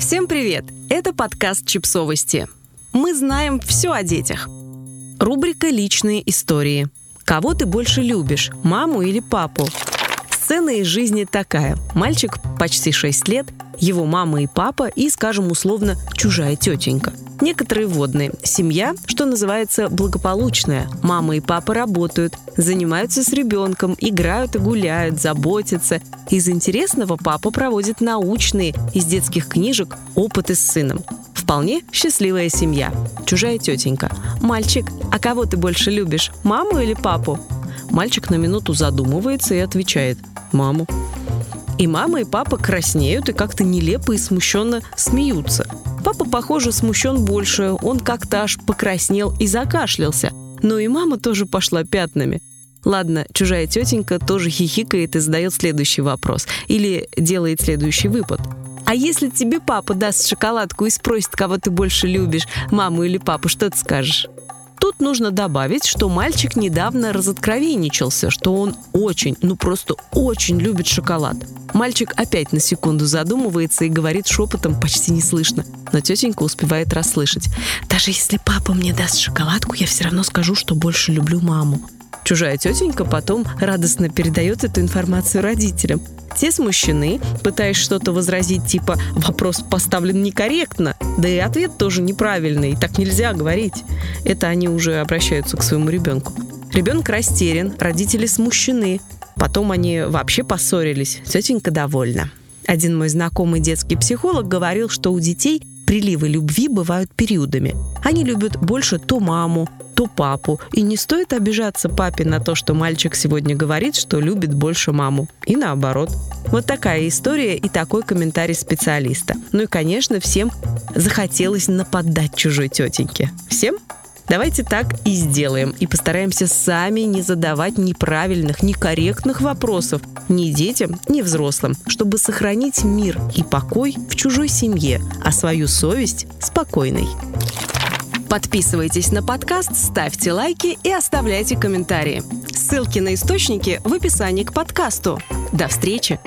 Всем привет! Это подкаст «Чипсовости». Мы знаем все о детях. Рубрика «Личные истории». Кого ты больше любишь, маму или папу? Сцена из жизни такая. Мальчик почти 6 лет, его мама и папа и, скажем условно, чужая тетенька – Некоторые водные. Семья, что называется, благополучная. Мама и папа работают, занимаются с ребенком, играют и гуляют, заботятся. Из интересного папа проводит научные из детских книжек опыты с сыном. Вполне счастливая семья. Чужая тетенька. «Мальчик, а кого ты больше любишь, маму или папу?» Мальчик на минуту задумывается и отвечает «Маму». И мама, и папа краснеют и как-то нелепо и смущенно смеются. Папа, похоже, смущен больше, он как-то аж покраснел и закашлялся. Но и мама тоже пошла пятнами. Ладно, чужая тетенька тоже хихикает и задает следующий вопрос. Или делает следующий выпад. А если тебе папа даст шоколадку и спросит, кого ты больше любишь, маму или папу, что ты скажешь? Тут нужно добавить, что мальчик недавно разоткровенничался, что он очень, ну просто очень любит шоколад. Мальчик опять на секунду задумывается и говорит шепотом, почти не слышно. Но тетенька успевает расслышать. «Даже если папа мне даст шоколадку, я все равно скажу, что больше люблю маму». Чужая тетенька потом радостно передает эту информацию родителям. Те смущены, пытаясь что-то возразить, типа «вопрос поставлен некорректно», да и ответ тоже неправильный, так нельзя говорить. Это они уже обращаются к своему ребенку. Ребенок растерян, родители смущены. Потом они вообще поссорились. Тетенька довольна. Один мой знакомый детский психолог говорил, что у детей приливы любви бывают периодами. Они любят больше то маму, то папу. И не стоит обижаться папе на то, что мальчик сегодня говорит, что любит больше маму. И наоборот. Вот такая история и такой комментарий специалиста. Ну и, конечно, всем захотелось нападать чужой тетеньке. Всем? Давайте так и сделаем. И постараемся сами не задавать неправильных, некорректных вопросов ни детям, ни взрослым, чтобы сохранить мир и покой в чужой семье, а свою совесть спокойной. Подписывайтесь на подкаст, ставьте лайки и оставляйте комментарии. Ссылки на источники в описании к подкасту. До встречи!